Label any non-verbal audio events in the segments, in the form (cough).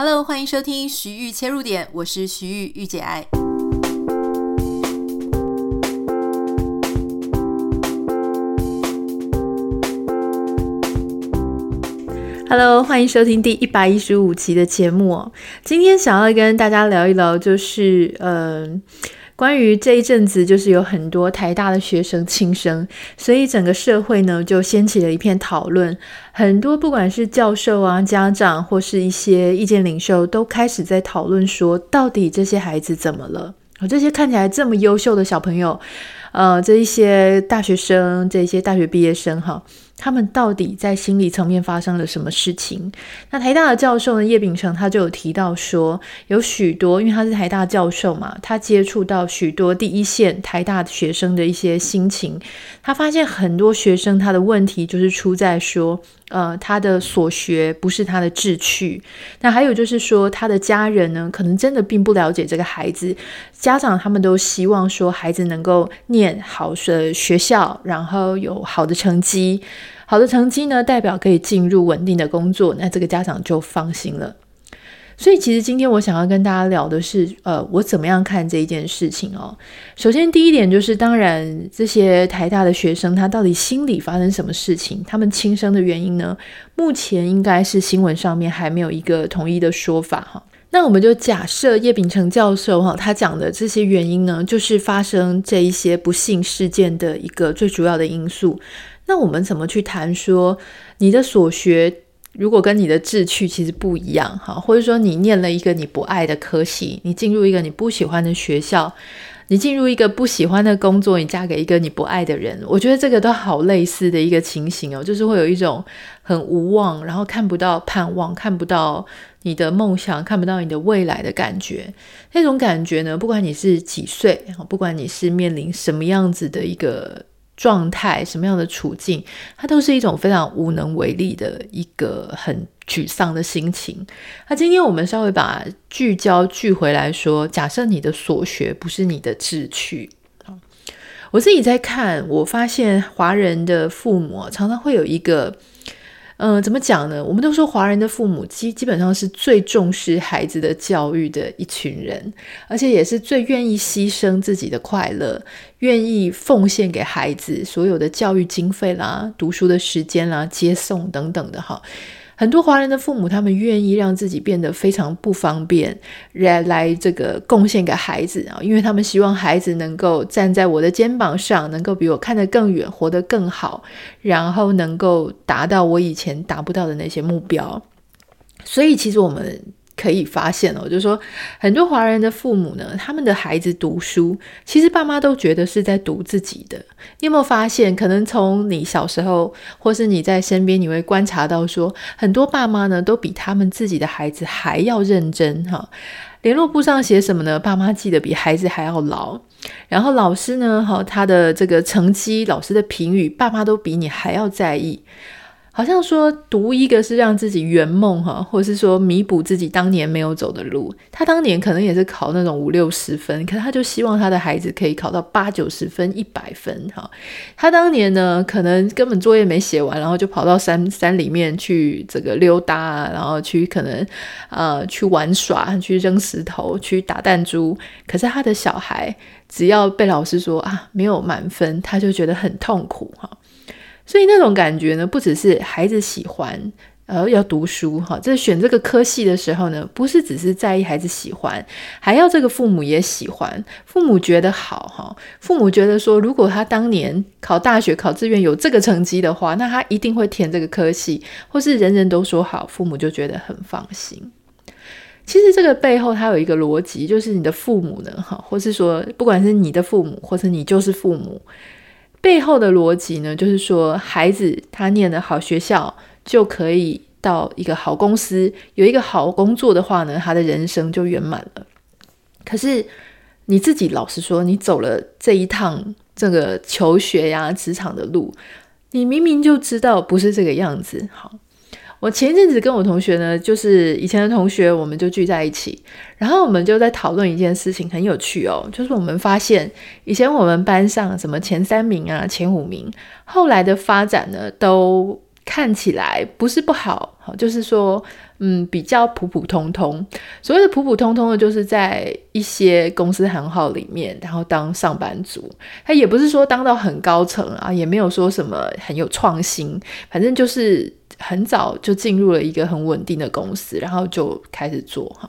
Hello，欢迎收听徐玉切入点，我是徐玉玉姐爱。Hello，欢迎收听第一百一十五期的节目。今天想要跟大家聊一聊，就是嗯。关于这一阵子，就是有很多台大的学生轻生，所以整个社会呢就掀起了一片讨论。很多不管是教授啊、家长或是一些意见领袖，都开始在讨论说，到底这些孩子怎么了？这些看起来这么优秀的小朋友，呃，这一些大学生，这一些大学毕业生，哈。他们到底在心理层面发生了什么事情？那台大的教授呢，叶秉成他就有提到说，有许多，因为他是台大教授嘛，他接触到许多第一线台大学生的一些心情，他发现很多学生他的问题就是出在说，呃，他的所学不是他的志趣。那还有就是说，他的家人呢，可能真的并不了解这个孩子，家长他们都希望说孩子能够念好的学校，然后有好的成绩。好的成绩呢，代表可以进入稳定的工作，那这个家长就放心了。所以，其实今天我想要跟大家聊的是，呃，我怎么样看这一件事情哦。首先，第一点就是，当然这些台大的学生他到底心里发生什么事情，他们轻生的原因呢？目前应该是新闻上面还没有一个统一的说法哈。那我们就假设叶秉成教授哈，他讲的这些原因呢，就是发生这一些不幸事件的一个最主要的因素。那我们怎么去谈说你的所学如果跟你的志趣其实不一样哈，或者说你念了一个你不爱的科系，你进入一个你不喜欢的学校，你进入一个不喜欢的工作，你嫁给一个你不爱的人，我觉得这个都好类似的一个情形哦，就是会有一种很无望，然后看不到盼望，看不到你的梦想，看不到你的未来的感觉。那种感觉呢，不管你是几岁，不管你是面临什么样子的一个。状态什么样的处境，它都是一种非常无能为力的一个很沮丧的心情。那今天我们稍微把聚焦聚回来说，假设你的所学不是你的志趣，我自己在看，我发现华人的父母常常会有一个。嗯、怎么讲呢？我们都说华人的父母基基本上是最重视孩子的教育的一群人，而且也是最愿意牺牲自己的快乐，愿意奉献给孩子所有的教育经费啦、读书的时间啦、接送等等的哈。很多华人的父母，他们愿意让自己变得非常不方便，来来这个贡献给孩子啊，因为他们希望孩子能够站在我的肩膀上，能够比我看得更远，活得更好，然后能够达到我以前达不到的那些目标。所以，其实我们。可以发现哦，就是说很多华人的父母呢，他们的孩子读书，其实爸妈都觉得是在读自己的。你有没有发现，可能从你小时候，或是你在身边，你会观察到说，很多爸妈呢，都比他们自己的孩子还要认真哈。联络簿上写什么呢？爸妈记得比孩子还要牢。然后老师呢，哈，他的这个成绩，老师的评语，爸妈都比你还要在意。好像说读一个是让自己圆梦哈，或者是说弥补自己当年没有走的路。他当年可能也是考那种五六十分，可是他就希望他的孩子可以考到八九十分、一百分哈。他当年呢，可能根本作业没写完，然后就跑到山山里面去这个溜达，然后去可能呃去玩耍、去扔石头、去打弹珠。可是他的小孩只要被老师说啊没有满分，他就觉得很痛苦哈。所以那种感觉呢，不只是孩子喜欢，呃，要读书哈，这选这个科系的时候呢，不是只是在意孩子喜欢，还要这个父母也喜欢，父母觉得好哈，父母觉得说，如果他当年考大学考志愿有这个成绩的话，那他一定会填这个科系，或是人人都说好，父母就觉得很放心。其实这个背后它有一个逻辑，就是你的父母呢，哈，或是说不管是你的父母，或是你就是父母。背后的逻辑呢，就是说，孩子他念的好学校，就可以到一个好公司，有一个好工作的话呢，他的人生就圆满了。可是你自己老实说，你走了这一趟这个求学呀、职场的路，你明明就知道不是这个样子，好。我前一阵子跟我同学呢，就是以前的同学，我们就聚在一起，然后我们就在讨论一件事情，很有趣哦。就是我们发现，以前我们班上什么前三名啊、前五名，后来的发展呢，都看起来不是不好，好，就是说，嗯，比较普普通通。所谓的普普通通的，就是在一些公司行号里面，然后当上班族，他也不是说当到很高层啊，也没有说什么很有创新，反正就是很早就进入了一个很稳定的公司，然后就开始做哈。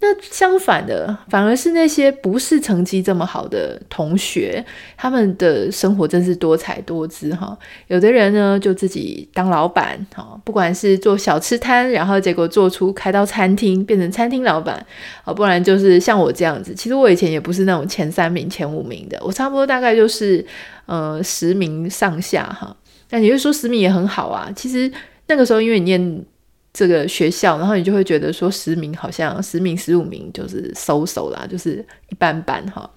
那相反的，反而是那些不是成绩这么好的同学，他们的生活真是多彩多姿哈。有的人呢，就自己当老板哈，不管是做小吃摊，然后结果做出开到餐厅，变成餐厅老板啊，不然就是像我这样子。其实我以前也不是那种前三名、前五名的，我差不多大概就是呃十名上下哈。那你就说十名也很好啊。其实那个时候因为你念。这个学校，然后你就会觉得说十名好像十名十五名就是收手啦，就是一般般哈。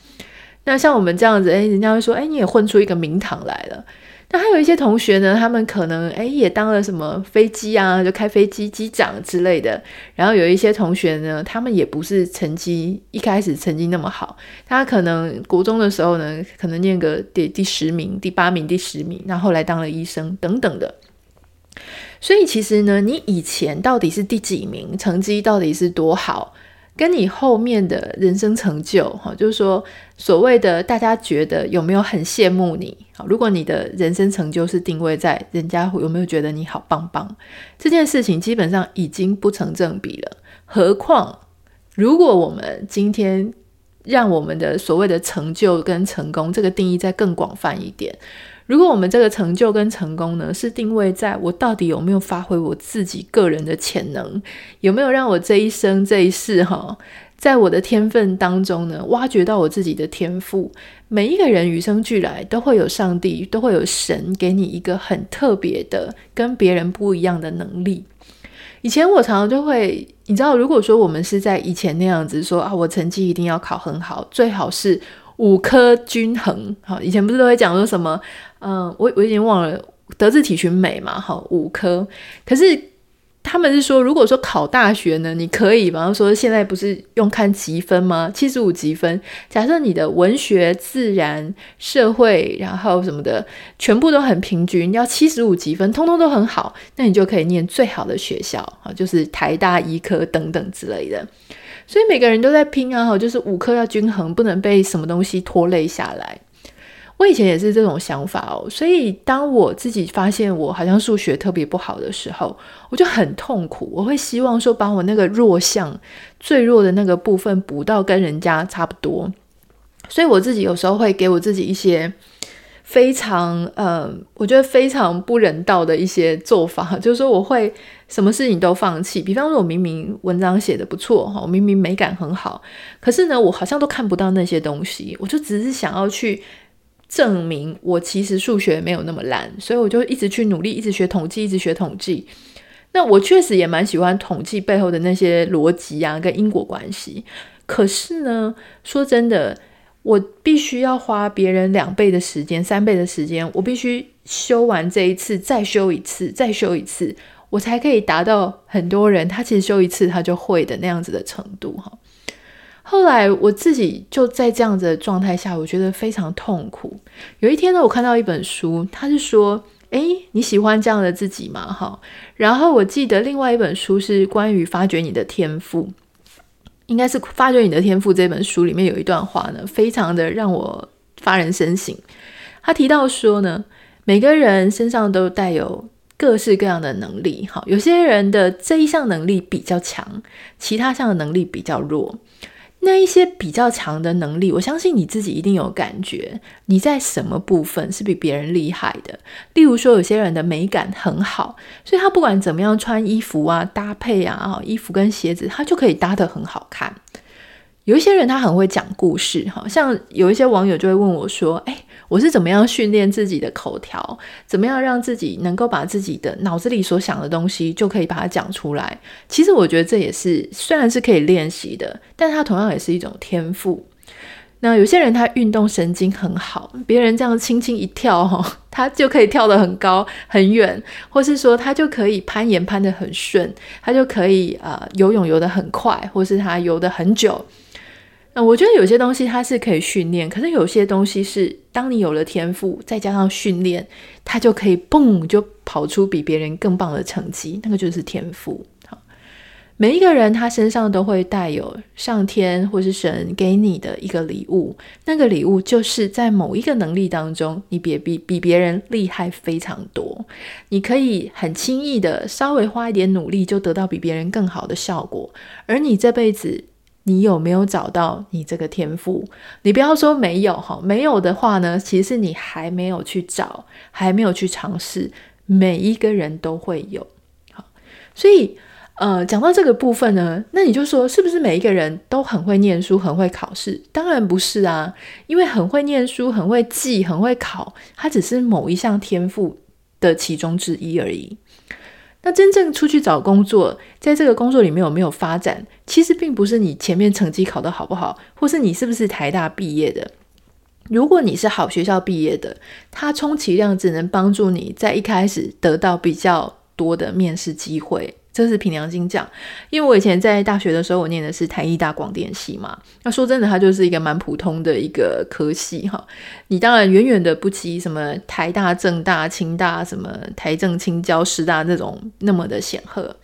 那像我们这样子，哎，人家会说，哎，你也混出一个名堂来了。那还有一些同学呢，他们可能哎也当了什么飞机啊，就开飞机机长之类的。然后有一些同学呢，他们也不是成绩一开始成绩那么好，他可能国中的时候呢，可能念个第第十名、第八名、第十名，然后后来当了医生等等的。所以其实呢，你以前到底是第几名，成绩到底是多好，跟你后面的人生成就，哈，就是说所谓的大家觉得有没有很羡慕你，如果你的人生成就是定位在人家有没有觉得你好棒棒，这件事情基本上已经不成正比了。何况，如果我们今天让我们的所谓的成就跟成功这个定义再更广泛一点。如果我们这个成就跟成功呢，是定位在我到底有没有发挥我自己个人的潜能，有没有让我这一生这一世哈，在我的天分当中呢，挖掘到我自己的天赋。每一个人与生俱来都会有上帝，都会有神给你一个很特别的、跟别人不一样的能力。以前我常常就会，你知道，如果说我们是在以前那样子说啊，我成绩一定要考很好，最好是五科均衡。好，以前不是都会讲说什么？嗯，我我已经忘了德智体群美嘛，哈，五科。可是他们是说，如果说考大学呢，你可以，比方说现在不是用看积分吗？七十五积分。假设你的文学、自然、社会，然后什么的，全部都很平均，要七十五积分，通通都很好，那你就可以念最好的学校啊，就是台大医科等等之类的。所以每个人都在拼啊，哈，就是五科要均衡，不能被什么东西拖累下来。我以前也是这种想法哦，所以当我自己发现我好像数学特别不好的时候，我就很痛苦。我会希望说，把我那个弱项、最弱的那个部分补到跟人家差不多。所以我自己有时候会给我自己一些非常，呃，我觉得非常不人道的一些做法，(laughs) 就是说我会什么事情都放弃。比方说，我明明文章写得不错哈，我明明美感很好，可是呢，我好像都看不到那些东西，我就只是想要去。证明我其实数学没有那么烂，所以我就一直去努力，一直学统计，一直学统计。那我确实也蛮喜欢统计背后的那些逻辑啊，跟因果关系。可是呢，说真的，我必须要花别人两倍的时间、三倍的时间，我必须修完这一次，再修一次，再修一次，我才可以达到很多人他其实修一次他就会的那样子的程度哈。后来我自己就在这样子的状态下，我觉得非常痛苦。有一天呢，我看到一本书，他是说：“诶，你喜欢这样的自己吗？”哈。然后我记得另外一本书是关于发掘你的天赋，应该是《发掘你的天赋》这本书里面有一段话呢，非常的让我发人深省。他提到说呢，每个人身上都带有各式各样的能力，哈，有些人的这一项能力比较强，其他项的能力比较弱。那一些比较强的能力，我相信你自己一定有感觉，你在什么部分是比别人厉害的。例如说，有些人的美感很好，所以他不管怎么样穿衣服啊、搭配啊，衣服跟鞋子，他就可以搭得很好看。有一些人他很会讲故事，哈，像有一些网友就会问我说：“诶……我是怎么样训练自己的口条？怎么样让自己能够把自己的脑子里所想的东西就可以把它讲出来？其实我觉得这也是虽然是可以练习的，但它同样也是一种天赋。那有些人他运动神经很好，别人这样轻轻一跳哈，他就可以跳得很高很远，或是说他就可以攀岩攀得很顺，他就可以呃游泳游得很快，或是他游得很久。那，我觉得有些东西它是可以训练，可是有些东西是当你有了天赋，再加上训练，它就可以蹦就跑出比别人更棒的成绩，那个就是天赋。好，每一个人他身上都会带有上天或是神给你的一个礼物，那个礼物就是在某一个能力当中，你别比比别人厉害非常多，你可以很轻易的稍微花一点努力就得到比别人更好的效果，而你这辈子。你有没有找到你这个天赋？你不要说没有哈，没有的话呢，其实你还没有去找，还没有去尝试。每一个人都会有，好，所以呃，讲到这个部分呢，那你就说是不是每一个人都很会念书、很会考试？当然不是啊，因为很会念书、很会记、很会考，它只是某一项天赋的其中之一而已。那真正出去找工作，在这个工作里面有没有发展，其实并不是你前面成绩考得好不好，或是你是不是台大毕业的。如果你是好学校毕业的，它充其量只能帮助你在一开始得到比较多的面试机会。这是凭良心讲，因为我以前在大学的时候，我念的是台艺大广电系嘛。那说真的，它就是一个蛮普通的一个科系哈。你当然远远的不及什么台大、政大、清大、什么台政、清交、师大那种那么的显赫。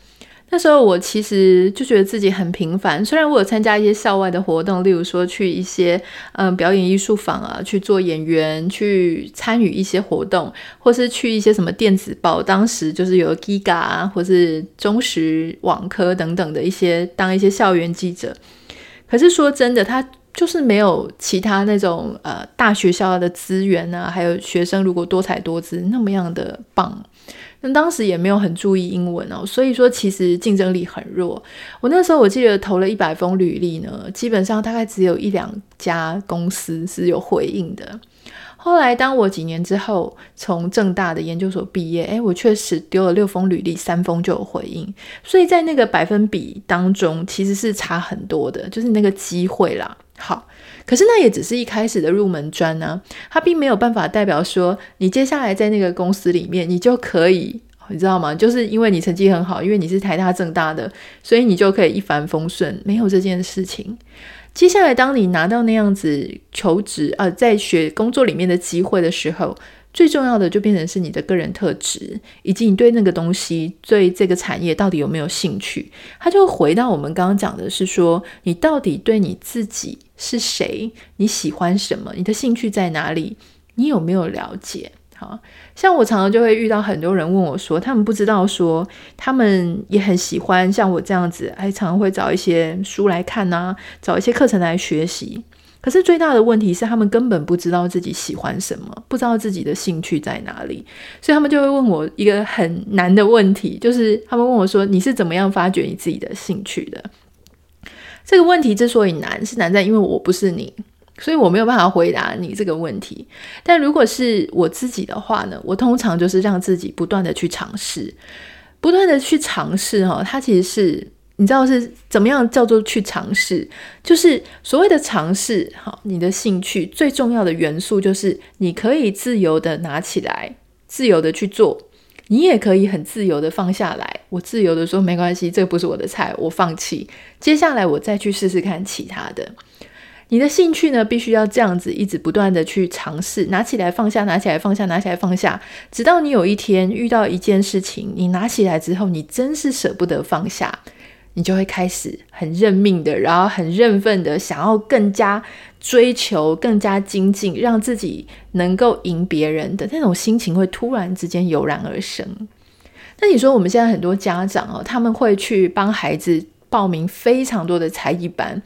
那时候我其实就觉得自己很平凡，虽然我有参加一些校外的活动，例如说去一些嗯表演艺术坊啊，去做演员，去参与一些活动，或是去一些什么电子报，当时就是有 Giga，或是中实网科等等的一些当一些校园记者。可是说真的，他就是没有其他那种呃大学校的资源啊，还有学生如果多才多姿那么样的棒。当时也没有很注意英文哦，所以说其实竞争力很弱。我那时候我记得投了一百封履历呢，基本上大概只有一两家公司是有回应的。后来当我几年之后从正大的研究所毕业，诶，我确实丢了六封履历，三封就有回应。所以在那个百分比当中，其实是差很多的，就是那个机会啦。好。可是那也只是一开始的入门砖呢，它并没有办法代表说你接下来在那个公司里面你就可以，你知道吗？就是因为你成绩很好，因为你是台大正大的，所以你就可以一帆风顺，没有这件事情。接下来当你拿到那样子求职啊，在学工作里面的机会的时候。最重要的就变成是你的个人特质，以及你对那个东西、对这个产业到底有没有兴趣。它就回到我们刚刚讲的是说，你到底对你自己是谁？你喜欢什么？你的兴趣在哪里？你有没有了解？好，像我常常就会遇到很多人问我说，他们不知道说，他们也很喜欢像我这样子，还常常会找一些书来看啊，找一些课程来学习。可是最大的问题是，他们根本不知道自己喜欢什么，不知道自己的兴趣在哪里，所以他们就会问我一个很难的问题，就是他们问我说：“你是怎么样发掘你自己的兴趣的？”这个问题之所以难，是难在因为我不是你，所以我没有办法回答你这个问题。但如果是我自己的话呢，我通常就是让自己不断的去尝试，不断的去尝试哈，它其实是。你知道是怎么样叫做去尝试？就是所谓的尝试，好，你的兴趣最重要的元素就是你可以自由的拿起来，自由的去做，你也可以很自由的放下来。我自由的说没关系，这不是我的菜，我放弃。接下来我再去试试看其他的。你的兴趣呢，必须要这样子一直不断的去尝试，拿起来放下，拿起来放下，拿起来放下，直到你有一天遇到一件事情，你拿起来之后，你真是舍不得放下。你就会开始很认命的，然后很认份的，想要更加追求、更加精进，让自己能够赢别人的那种心情，会突然之间油然而生。那你说我们现在很多家长哦，他们会去帮孩子报名非常多的才艺班。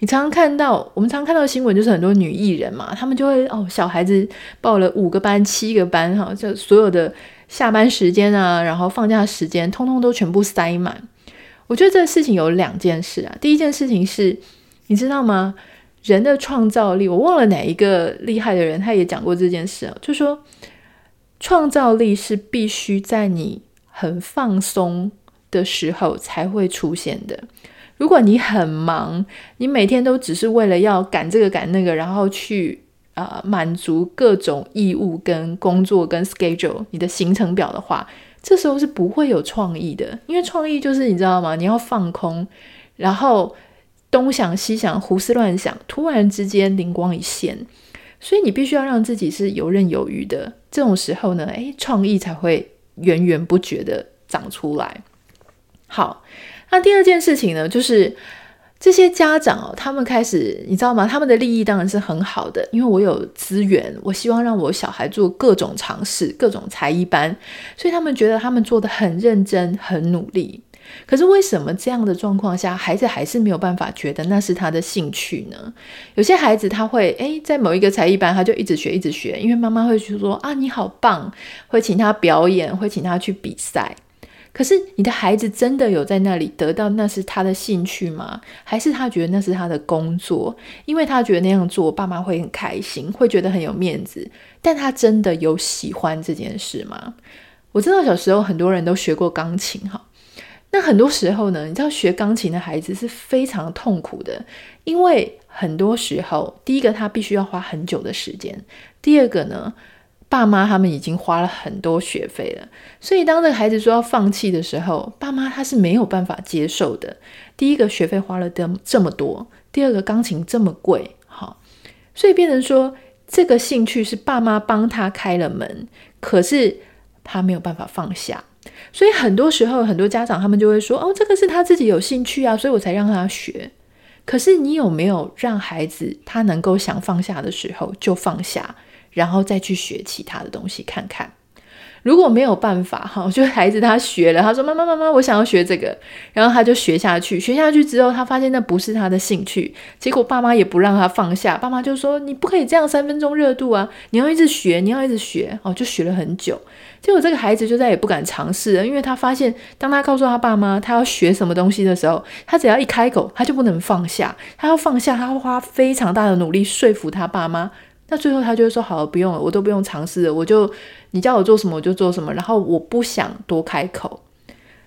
你常常看到，我们常看到新闻，就是很多女艺人嘛，他们就会哦，小孩子报了五个班、七个班，哈，就所有的下班时间啊，然后放假时间，通通都全部塞满。我觉得这个事情有两件事啊。第一件事情是，你知道吗？人的创造力，我忘了哪一个厉害的人，他也讲过这件事啊，就说创造力是必须在你很放松的时候才会出现的。如果你很忙，你每天都只是为了要赶这个赶那个，然后去啊、呃、满足各种义务跟工作跟 schedule 你的行程表的话。这时候是不会有创意的，因为创意就是你知道吗？你要放空，然后东想西想，胡思乱想，突然之间灵光一现，所以你必须要让自己是游刃有余的。这种时候呢，诶，创意才会源源不绝的长出来。好，那第二件事情呢，就是这些家长哦，他们开始，你知道吗？他们的利益当然是很好的，因为我有资源，我希望让我小孩做各种尝试，各种才艺班，所以他们觉得他们做的很认真，很努力。可是为什么这样的状况下，孩子还是没有办法觉得那是他的兴趣呢？有些孩子他会诶，在某一个才艺班，他就一直学，一直学，因为妈妈会去说啊，你好棒，会请他表演，会请他去比赛。可是你的孩子真的有在那里得到那是他的兴趣吗？还是他觉得那是他的工作？因为他觉得那样做，爸妈会很开心，会觉得很有面子。但他真的有喜欢这件事吗？我知道小时候很多人都学过钢琴，哈。那很多时候呢，你知道学钢琴的孩子是非常痛苦的，因为很多时候，第一个他必须要花很久的时间，第二个呢，爸妈他们已经花了很多学费了，所以当这个孩子说要放弃的时候，爸妈他是没有办法接受的。第一个学费花了这这么多，第二个钢琴这么贵，好，所以变成说这个兴趣是爸妈帮他开了门，可是他没有办法放下。所以很多时候，很多家长他们就会说：“哦，这个是他自己有兴趣啊，所以我才让他学。”可是你有没有让孩子他能够想放下的时候就放下，然后再去学其他的东西看看？如果没有办法哈，(laughs) 就孩子他学了，他说：“妈妈妈妈，我想要学这个。”然后他就学下去，学下去之后，他发现那不是他的兴趣，结果爸妈也不让他放下，爸妈就说：“你不可以这样三分钟热度啊，你要一直学，你要一直学。”哦，就学了很久，结果这个孩子就再也不敢尝试了，因为他发现，当他告诉他爸妈他要学什么东西的时候，他只要一开口，他就不能放下，他要放下，他会花非常大的努力说服他爸妈。那最后他就会说：“好了，不用了，我都不用尝试了，我就你叫我做什么我就做什么，然后我不想多开口。”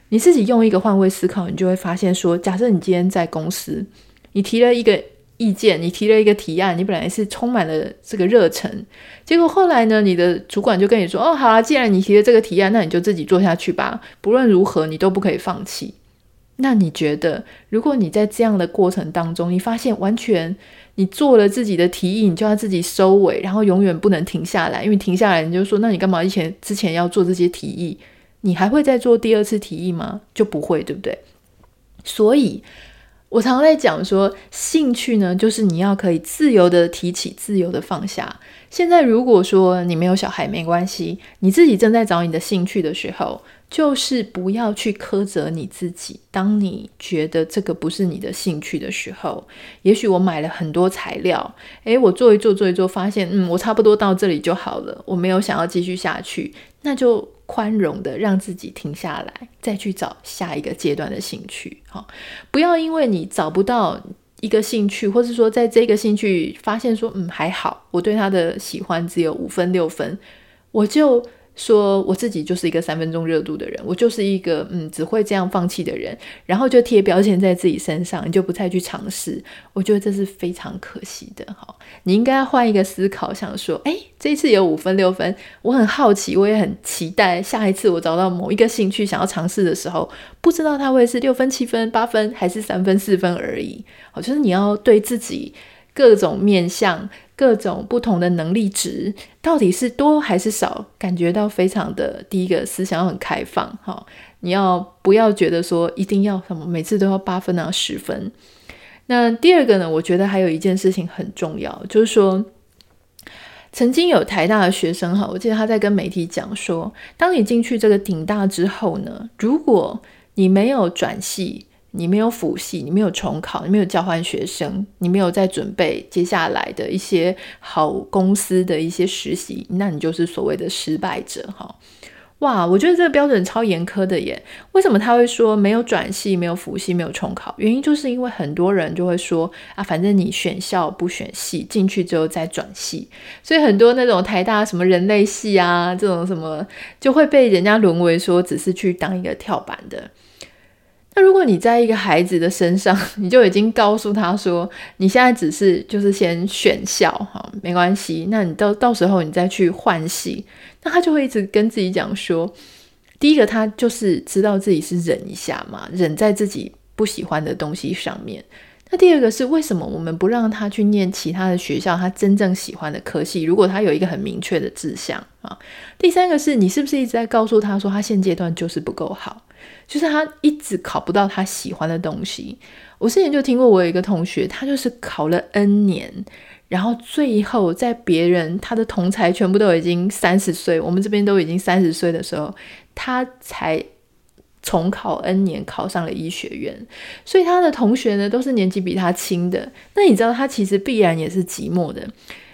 你自己用一个换位思考，你就会发现说：假设你今天在公司，你提了一个意见，你提了一个提案，你本来是充满了这个热忱，结果后来呢，你的主管就跟你说：“哦，好了，既然你提了这个提案，那你就自己做下去吧，不论如何你都不可以放弃。”那你觉得，如果你在这样的过程当中，你发现完全你做了自己的提议，你就要自己收尾，然后永远不能停下来，因为停下来你就说，那你干嘛以前之前要做这些提议？你还会再做第二次提议吗？就不会，对不对？所以我常常在讲说，兴趣呢，就是你要可以自由的提起，自由的放下。现在如果说你没有小孩没关系，你自己正在找你的兴趣的时候。就是不要去苛责你自己。当你觉得这个不是你的兴趣的时候，也许我买了很多材料，诶，我做一做做一做，发现嗯，我差不多到这里就好了，我没有想要继续下去，那就宽容的让自己停下来，再去找下一个阶段的兴趣。好，不要因为你找不到一个兴趣，或是说在这个兴趣发现说嗯还好，我对他的喜欢只有五分六分，我就。说我自己就是一个三分钟热度的人，我就是一个嗯只会这样放弃的人，然后就贴标签在自己身上，你就不再去尝试。我觉得这是非常可惜的哈。你应该要换一个思考，想说，哎，这一次有五分六分，我很好奇，我也很期待下一次我找到某一个兴趣想要尝试的时候，不知道它会是六分、七分、八分还是三分、四分而已。好，就是你要对自己各种面向。各种不同的能力值到底是多还是少？感觉到非常的第一个思想要很开放哈，你要不要觉得说一定要什么每次都要八分啊十分？那第二个呢？我觉得还有一件事情很重要，就是说曾经有台大的学生哈，我记得他在跟媒体讲说，当你进去这个顶大之后呢，如果你没有转系。你没有辅系，你没有重考，你没有交换学生，你没有在准备接下来的一些好公司的一些实习，那你就是所谓的失败者哈。哇，我觉得这个标准超严苛的耶。为什么他会说没有转系、没有辅系、没有重考？原因就是因为很多人就会说啊，反正你选校不选系，进去之后再转系，所以很多那种台大什么人类系啊，这种什么就会被人家沦为说只是去当一个跳板的。那如果你在一个孩子的身上，(laughs) 你就已经告诉他说，你现在只是就是先选校哈，没关系。那你到到时候你再去换系，那他就会一直跟自己讲说，第一个他就是知道自己是忍一下嘛，忍在自己不喜欢的东西上面。那第二个是为什么我们不让他去念其他的学校，他真正喜欢的科系？如果他有一个很明确的志向啊。第三个是你是不是一直在告诉他说他现阶段就是不够好，就是他一直考不到他喜欢的东西。我之前就听过，我有一个同学，他就是考了 N 年，然后最后在别人他的同才全部都已经三十岁，我们这边都已经三十岁的时候，他才。重考 N 年考上了医学院，所以他的同学呢都是年纪比他轻的。那你知道他其实必然也是寂寞的，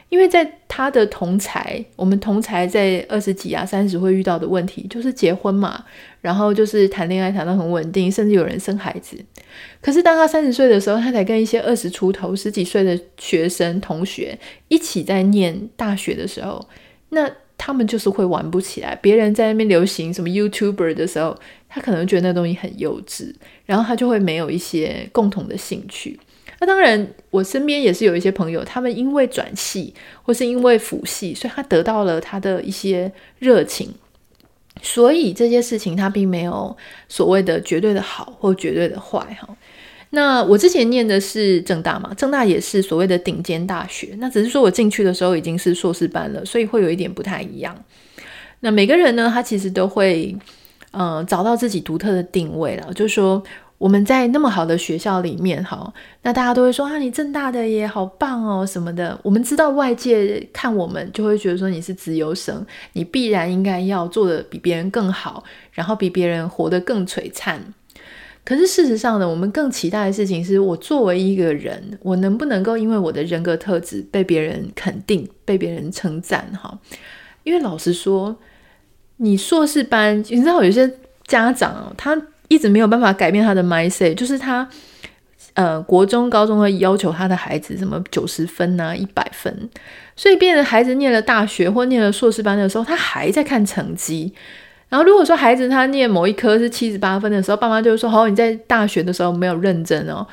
因为在他的同才，我们同才在二十几啊、三十会遇到的问题就是结婚嘛，然后就是谈恋爱谈得很稳定，甚至有人生孩子。可是当他三十岁的时候，他才跟一些二十出头、十几岁的学生同学一起在念大学的时候，那。他们就是会玩不起来，别人在那边流行什么 YouTuber 的时候，他可能觉得那东西很幼稚，然后他就会没有一些共同的兴趣。那当然，我身边也是有一些朋友，他们因为转系或是因为辅系，所以他得到了他的一些热情，所以这些事情他并没有所谓的绝对的好或绝对的坏哈。那我之前念的是正大嘛，正大也是所谓的顶尖大学。那只是说我进去的时候已经是硕士班了，所以会有一点不太一样。那每个人呢，他其实都会，呃，找到自己独特的定位了。就是说我们在那么好的学校里面，哈，那大家都会说啊，你政大的也好棒哦，什么的。我们知道外界看我们就会觉得说你是自由生，你必然应该要做的比别人更好，然后比别人活得更璀璨。可是事实上呢，我们更期待的事情是我作为一个人，我能不能够因为我的人格特质被别人肯定、被别人称赞？哈，因为老实说，你硕士班，你知道有些家长他一直没有办法改变他的 mindset，就是他呃，国中、高中会要求他的孩子什么九十分啊、一百分，所以变成孩子念了大学或念了硕士班的时候，他还在看成绩。然后如果说孩子他念某一科是七十八分的时候，爸妈就会说：“哦，你在大学的时候没有认真哦。”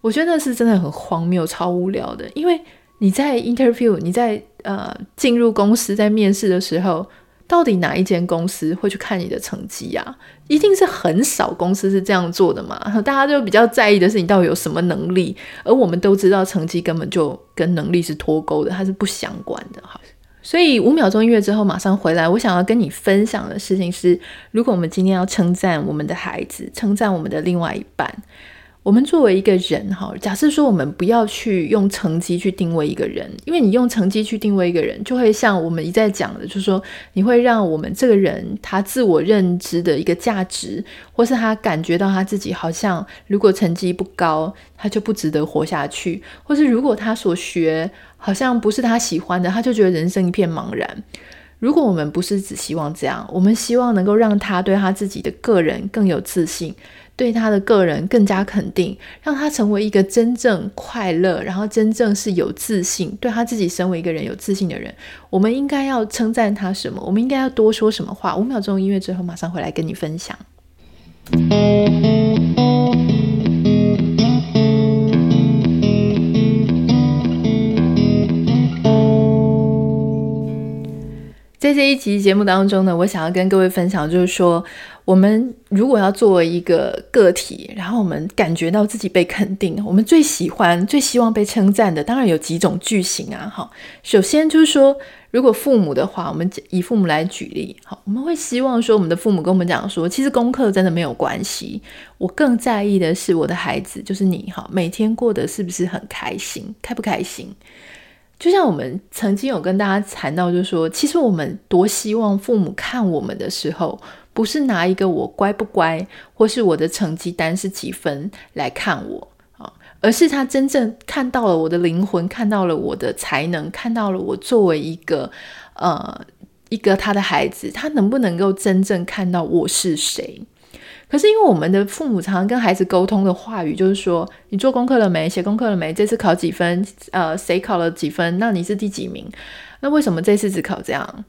我觉得那是真的很荒谬、超无聊的。因为你在 interview，你在呃进入公司在面试的时候，到底哪一间公司会去看你的成绩呀、一定是很少公司是这样做的嘛。大家就比较在意的是你到底有什么能力，而我们都知道成绩根本就跟能力是脱钩的，它是不相关的哈。所以五秒钟音乐之后马上回来，我想要跟你分享的事情是：如果我们今天要称赞我们的孩子，称赞我们的另外一半，我们作为一个人哈，假设说我们不要去用成绩去定位一个人，因为你用成绩去定位一个人，就会像我们一再讲的，就是说你会让我们这个人他自我认知的一个价值，或是他感觉到他自己好像如果成绩不高，他就不值得活下去，或是如果他所学。好像不是他喜欢的，他就觉得人生一片茫然。如果我们不是只希望这样，我们希望能够让他对他自己的个人更有自信，对他的个人更加肯定，让他成为一个真正快乐，然后真正是有自信，对他自己身为一个人有自信的人。我们应该要称赞他什么？我们应该要多说什么话？五秒钟音乐之后，马上回来跟你分享。在这一集节目当中呢，我想要跟各位分享，就是说，我们如果要作为一个个体，然后我们感觉到自己被肯定，我们最喜欢、最希望被称赞的，当然有几种句型啊。好，首先就是说，如果父母的话，我们以父母来举例，好，我们会希望说，我们的父母跟我们讲说，其实功课真的没有关系，我更在意的是我的孩子，就是你，哈，每天过得是不是很开心，开不开心？就像我们曾经有跟大家谈到，就是说，其实我们多希望父母看我们的时候，不是拿一个我乖不乖，或是我的成绩单是几分来看我啊，而是他真正看到了我的灵魂，看到了我的才能，看到了我作为一个呃一个他的孩子，他能不能够真正看到我是谁？可是因为我们的父母常常跟孩子沟通的话语就是说，你做功课了没？写功课了没？这次考几分？呃，谁考了几分？那你是第几名？那为什么这次只考这样？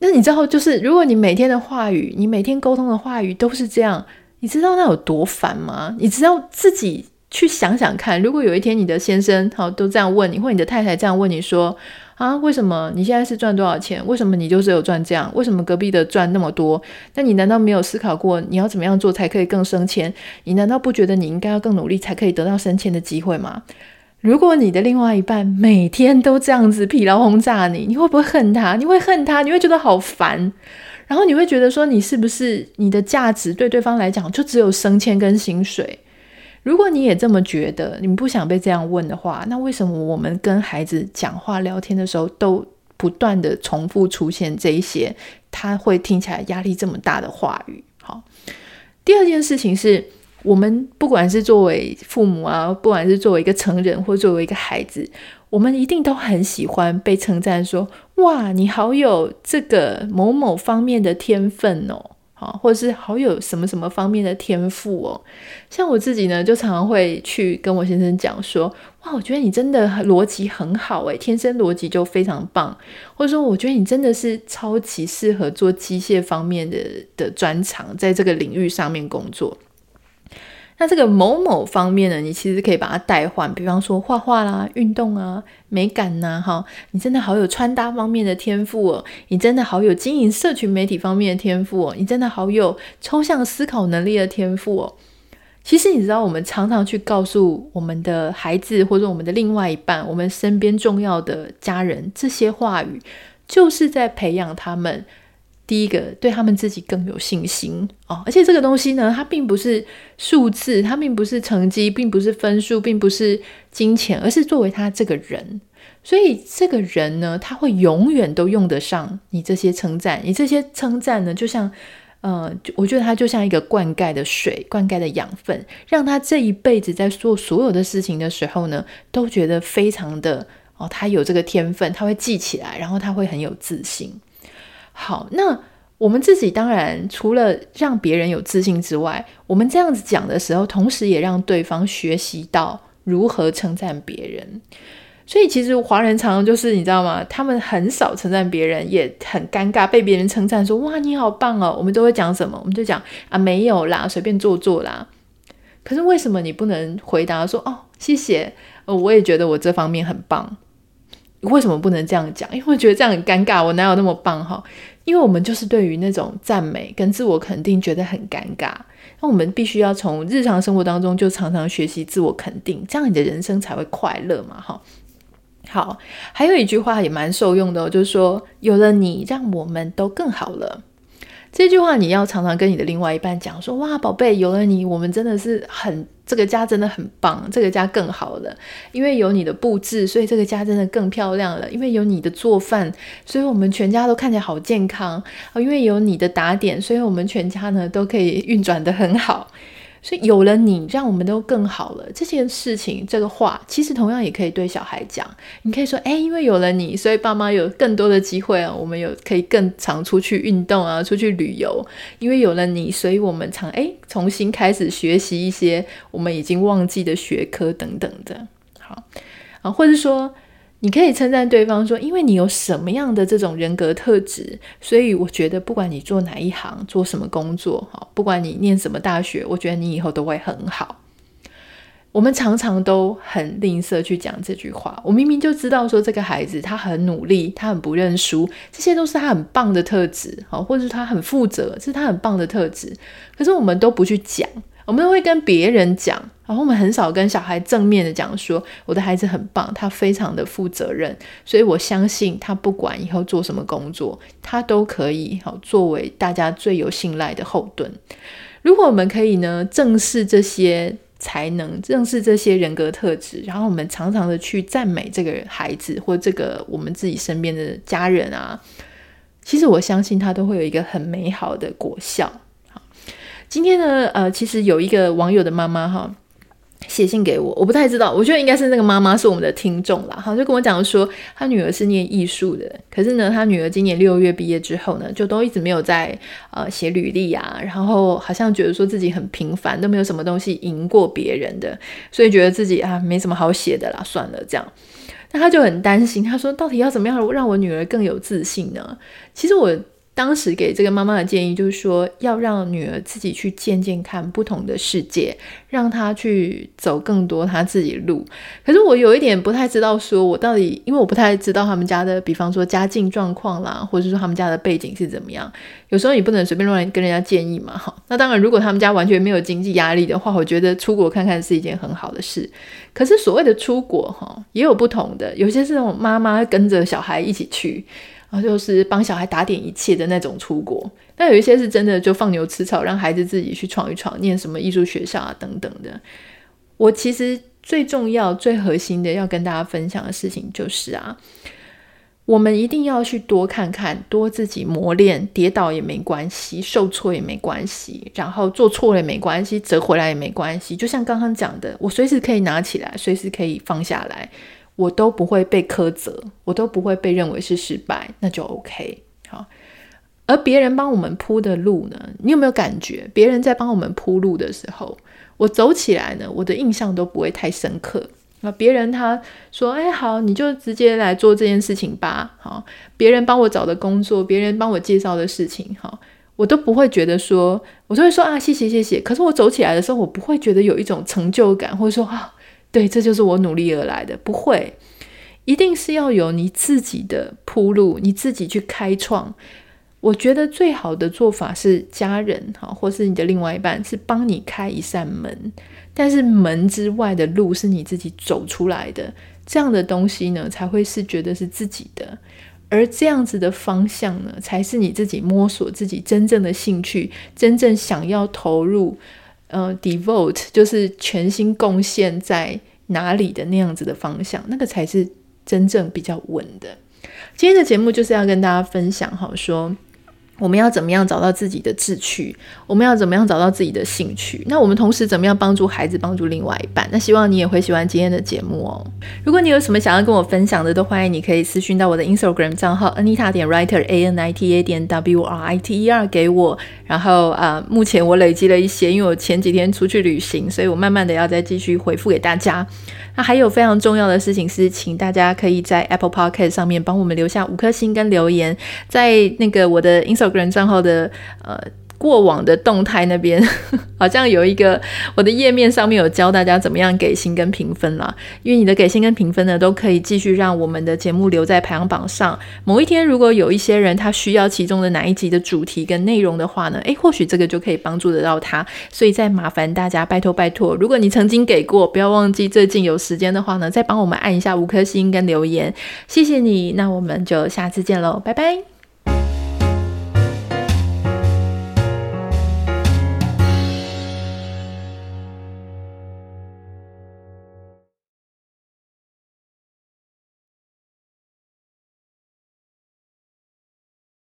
那你知道，就是如果你每天的话语，你每天沟通的话语都是这样，你知道那有多烦吗？你知道自己去想想看，如果有一天你的先生好都这样问你，或你的太太这样问你说啊，为什么你现在是赚多少钱？为什么你就只有赚这样？为什么隔壁的赚那么多？那你难道没有思考过你要怎么样做才可以更升迁？你难道不觉得你应该要更努力才可以得到升迁的机会吗？如果你的另外一半每天都这样子疲劳轰炸你，你会不会恨他？你会恨他？你会觉得好烦？然后你会觉得说，你是不是你的价值对对方来讲就只有升迁跟薪水？如果你也这么觉得，你不想被这样问的话，那为什么我们跟孩子讲话聊天的时候，都不断的重复出现这一些，他会听起来压力这么大的话语？好，第二件事情是我们不管是作为父母啊，不管是作为一个成人或作为一个孩子，我们一定都很喜欢被称赞说，哇，你好有这个某某方面的天分哦。或者是好有什么什么方面的天赋哦，像我自己呢，就常常会去跟我先生讲说，哇，我觉得你真的逻辑很好诶，天生逻辑就非常棒，或者说我觉得你真的是超级适合做机械方面的的专长，在这个领域上面工作。那这个某某方面呢，你其实可以把它代换，比方说画画啦、运动啊、美感呐、啊，哈，你真的好有穿搭方面的天赋哦，你真的好有经营社群媒体方面的天赋哦，你真的好有抽象思考能力的天赋哦。其实你知道，我们常常去告诉我们的孩子或者我们的另外一半、我们身边重要的家人这些话语，就是在培养他们。第一个，对他们自己更有信心哦，而且这个东西呢，它并不是数字，它并不是成绩，并不是分数，并不是金钱，而是作为他这个人。所以这个人呢，他会永远都用得上你这些称赞。你这些称赞呢，就像呃，我觉得他就像一个灌溉的水，灌溉的养分，让他这一辈子在做所有的事情的时候呢，都觉得非常的哦，他有这个天分，他会记起来，然后他会很有自信。好，那我们自己当然除了让别人有自信之外，我们这样子讲的时候，同时也让对方学习到如何称赞别人。所以其实华人常常就是你知道吗？他们很少称赞别人，也很尴尬被别人称赞说哇，你好棒哦。我们都会讲什么？我们就讲啊，没有啦，随便做做啦。可是为什么你不能回答说哦，谢谢，我也觉得我这方面很棒。为什么不能这样讲？因为我觉得这样很尴尬。我哪有那么棒哈？因为我们就是对于那种赞美跟自我肯定觉得很尴尬。那我们必须要从日常生活当中就常常学习自我肯定，这样你的人生才会快乐嘛哈。好，还有一句话也蛮受用的，就是说有了你，让我们都更好了。这句话你要常常跟你的另外一半讲说，哇，宝贝，有了你，我们真的是很，这个家真的很棒，这个家更好了，因为有你的布置，所以这个家真的更漂亮了。因为有你的做饭，所以我们全家都看起来好健康。啊因为有你的打点，所以我们全家呢都可以运转的很好。所以有了你，让我们都更好了。这件事情，这个话，其实同样也可以对小孩讲。你可以说，诶，因为有了你，所以爸妈有更多的机会啊。我们有可以更常出去运动啊，出去旅游。因为有了你，所以我们常诶重新开始学习一些我们已经忘记的学科等等的。好啊，或者说。你可以称赞对方说：“因为你有什么样的这种人格特质，所以我觉得不管你做哪一行，做什么工作，哈，不管你念什么大学，我觉得你以后都会很好。”我们常常都很吝啬去讲这句话。我明明就知道说这个孩子他很努力，他很不认输，这些都是他很棒的特质，好，或者是他很负责，这是他很棒的特质。可是我们都不去讲。我们会跟别人讲，然后我们很少跟小孩正面的讲说，我的孩子很棒，他非常的负责任，所以我相信他不管以后做什么工作，他都可以好作为大家最有信赖的后盾。如果我们可以呢，正视这些才能，正视这些人格特质，然后我们常常的去赞美这个孩子或这个我们自己身边的家人啊，其实我相信他都会有一个很美好的果效。今天呢，呃，其实有一个网友的妈妈哈写信给我，我不太知道，我觉得应该是那个妈妈是我们的听众啦，哈，就跟我讲说，她女儿是念艺术的，可是呢，她女儿今年六月毕业之后呢，就都一直没有在呃写履历啊，然后好像觉得说自己很平凡，都没有什么东西赢过别人的，所以觉得自己啊没什么好写的啦，算了这样。那她就很担心，她说到底要怎么样让我女儿更有自信呢？其实我。当时给这个妈妈的建议就是说，要让女儿自己去见见看不同的世界，让她去走更多她自己的路。可是我有一点不太知道，说我到底，因为我不太知道他们家的，比方说家境状况啦，或者是说他们家的背景是怎么样。有时候你不能随便乱跟人家建议嘛，哈。那当然，如果他们家完全没有经济压力的话，我觉得出国看看是一件很好的事。可是所谓的出国，哈，也有不同的，有些是那种妈妈跟着小孩一起去。然后就是帮小孩打点一切的那种出国，那有一些是真的就放牛吃草，让孩子自己去闯一闯，念什么艺术学校啊等等的。我其实最重要、最核心的要跟大家分享的事情就是啊，我们一定要去多看看，多自己磨练，跌倒也没关系，受挫也没关系，然后做错了也没关系，折回来也没关系。就像刚刚讲的，我随时可以拿起来，随时可以放下来。我都不会被苛责，我都不会被认为是失败，那就 OK。好，而别人帮我们铺的路呢？你有没有感觉，别人在帮我们铺路的时候，我走起来呢，我的印象都不会太深刻。那别人他说：“哎，好，你就直接来做这件事情吧。”好，别人帮我找的工作，别人帮我介绍的事情，好，我都不会觉得说，我就会说啊，谢谢谢谢。可是我走起来的时候，我不会觉得有一种成就感，或者说啊。对，这就是我努力而来的，不会，一定是要有你自己的铺路，你自己去开创。我觉得最好的做法是家人哈，或是你的另外一半是帮你开一扇门，但是门之外的路是你自己走出来的，这样的东西呢，才会是觉得是自己的，而这样子的方向呢，才是你自己摸索自己真正的兴趣，真正想要投入。呃，devote 就是全心贡献在哪里的那样子的方向，那个才是真正比较稳的。今天的节目就是要跟大家分享，好说。我们要怎么样找到自己的志趣？我们要怎么样找到自己的兴趣？那我们同时怎么样帮助孩子，帮助另外一半？那希望你也会喜欢今天的节目哦。如果你有什么想要跟我分享的，都欢迎你可以私讯到我的 Instagram 账号 Anita 点 Writer A N I T A 点 W R I T E R 给我。然后啊、目前我累积了一些，因为我前几天出去旅行，所以我慢慢的要再继续回复给大家。那还有非常重要的事情是，请大家可以在 Apple Podcast 上面帮我们留下五颗星跟留言，在那个我的 Instagram 账号的呃。过往的动态那边 (laughs) 好像有一个我的页面上面有教大家怎么样给星跟评分啦，因为你的给星跟评分呢，都可以继续让我们的节目留在排行榜上。某一天如果有一些人他需要其中的哪一集的主题跟内容的话呢，诶，或许这个就可以帮助得到他。所以再麻烦大家，拜托拜托，如果你曾经给过，不要忘记最近有时间的话呢，再帮我们按一下五颗星跟留言，谢谢你。那我们就下次见喽，拜拜。